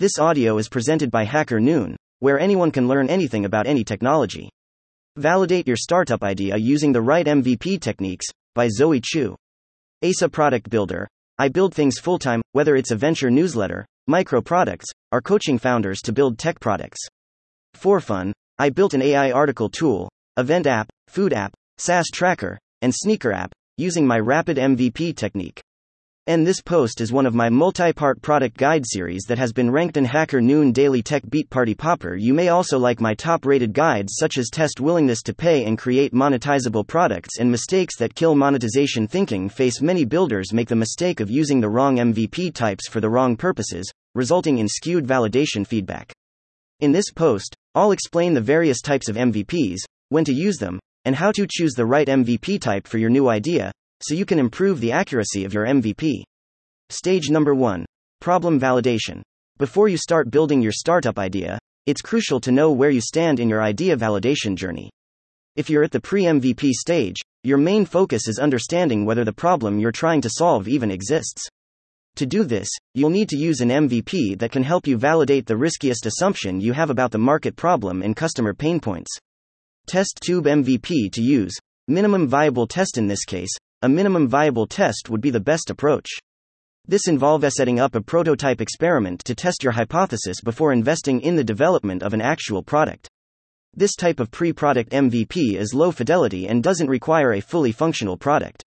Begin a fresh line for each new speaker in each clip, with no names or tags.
This audio is presented by Hacker Noon, where anyone can learn anything about any technology. Validate your startup idea using the right MVP techniques by Zoe Chu. ASA Product Builder. I build things full time, whether it's a venture newsletter, micro products, or coaching founders to build tech products. For fun, I built an AI article tool, event app, food app, SaaS tracker, and sneaker app using my rapid MVP technique. And this post is one of my multi part product guide series that has been ranked in Hacker Noon Daily Tech Beat Party Popper. You may also like my top rated guides such as Test Willingness to Pay and Create Monetizable Products and Mistakes that Kill Monetization Thinking. Face many builders make the mistake of using the wrong MVP types for the wrong purposes, resulting in skewed validation feedback. In this post, I'll explain the various types of MVPs, when to use them, and how to choose the right MVP type for your new idea, so you can improve the accuracy of your MVP. Stage number 1 Problem validation. Before you start building your startup idea, it's crucial to know where you stand in your idea validation journey. If you're at the pre MVP stage, your main focus is understanding whether the problem you're trying to solve even exists. To do this, you'll need to use an MVP that can help you validate the riskiest assumption you have about the market problem and customer pain points. Test tube MVP to use, minimum viable test in this case, a minimum viable test would be the best approach. This involves setting up a prototype experiment to test your hypothesis before investing in the development of an actual product. This type of pre product MVP is low fidelity and doesn't require a fully functional product.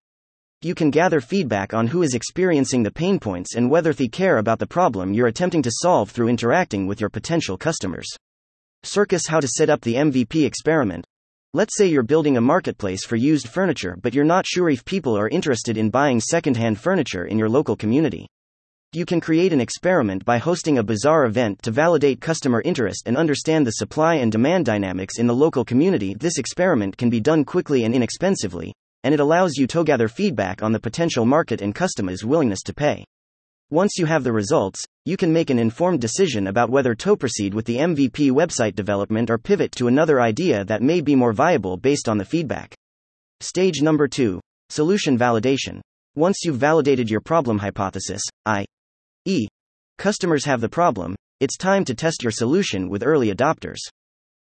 You can gather feedback on who is experiencing the pain points and whether they care about the problem you're attempting to solve through interacting with your potential customers. Circus How to set up the MVP experiment. Let's say you're building a marketplace for used furniture, but you're not sure if people are interested in buying secondhand furniture in your local community. You can create an experiment by hosting a bazaar event to validate customer interest and understand the supply and demand dynamics in the local community. This experiment can be done quickly and inexpensively, and it allows you to gather feedback on the potential market and customers' willingness to pay. Once you have the results, you can make an informed decision about whether to proceed with the MVP website development or pivot to another idea that may be more viable based on the feedback. Stage number 2 Solution validation. Once you've validated your problem hypothesis, i.e., customers have the problem, it's time to test your solution with early adopters.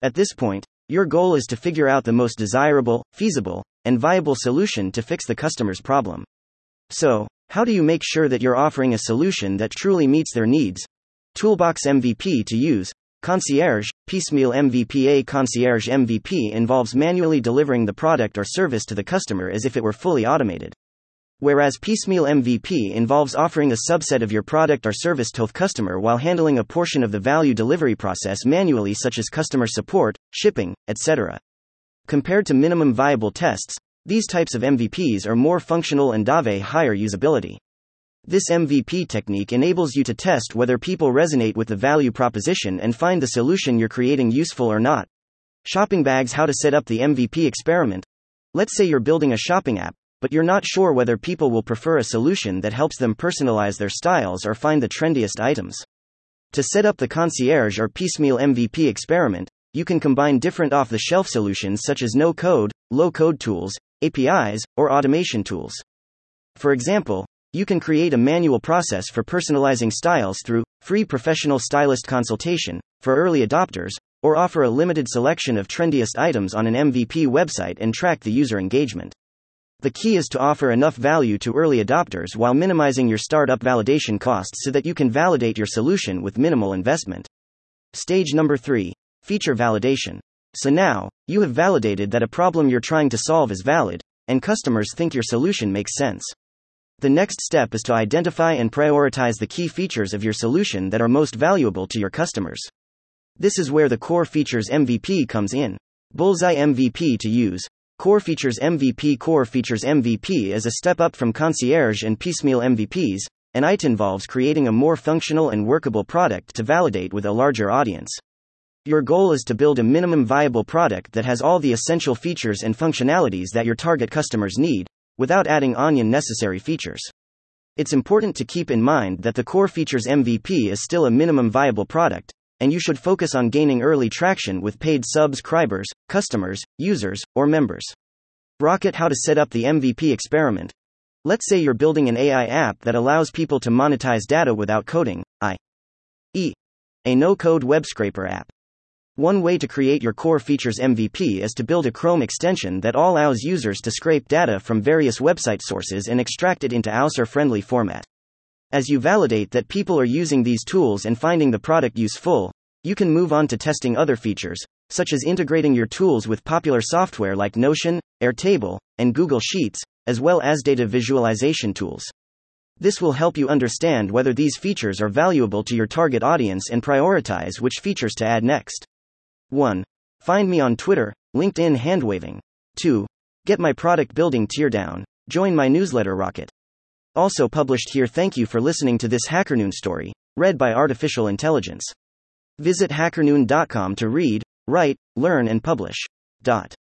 At this point, your goal is to figure out the most desirable, feasible, and viable solution to fix the customer's problem. So, how do you make sure that you're offering a solution that truly meets their needs? Toolbox MVP to use. Concierge, piecemeal MVP. A concierge MVP involves manually delivering the product or service to the customer as if it were fully automated. Whereas piecemeal MVP involves offering a subset of your product or service to the customer while handling a portion of the value delivery process manually, such as customer support, shipping, etc. Compared to minimum viable tests, these types of MVPs are more functional and have higher usability. This MVP technique enables you to test whether people resonate with the value proposition and find the solution you're creating useful or not. Shopping bags How to set up the MVP experiment. Let's say you're building a shopping app, but you're not sure whether people will prefer a solution that helps them personalize their styles or find the trendiest items. To set up the concierge or piecemeal MVP experiment, you can combine different off the shelf solutions such as no code, low code tools, APIs, or automation tools. For example, you can create a manual process for personalizing styles through free professional stylist consultation for early adopters, or offer a limited selection of trendiest items on an MVP website and track the user engagement. The key is to offer enough value to early adopters while minimizing your startup validation costs so that you can validate your solution with minimal investment. Stage number 3 Feature validation. So now, you have validated that a problem you're trying to solve is valid, and customers think your solution makes sense. The next step is to identify and prioritize the key features of your solution that are most valuable to your customers. This is where the Core Features MVP comes in. Bullseye MVP to use. Core Features MVP Core Features MVP is a step up from Concierge and Piecemeal MVPs, and it involves creating a more functional and workable product to validate with a larger audience. Your goal is to build a minimum viable product that has all the essential features and functionalities that your target customers need, without adding onion necessary features. It's important to keep in mind that the core features MVP is still a minimum viable product, and you should focus on gaining early traction with paid subscribers, customers, users, or members. Rocket How to set up the MVP experiment. Let's say you're building an AI app that allows people to monetize data without coding, i.e., a no code web scraper app. One way to create your core features MVP is to build a Chrome extension that allows users to scrape data from various website sources and extract it into browser friendly format. As you validate that people are using these tools and finding the product useful, you can move on to testing other features, such as integrating your tools with popular software like Notion, Airtable, and Google Sheets, as well as data visualization tools. This will help you understand whether these features are valuable to your target audience and prioritize which features to add next. 1. Find me on Twitter, LinkedIn handwaving. 2. Get my product building teardown. Join my newsletter rocket. Also published here. Thank you for listening to this HackerNoon story, read by Artificial Intelligence. Visit hackerNoon.com to read, write, learn, and publish. Dot.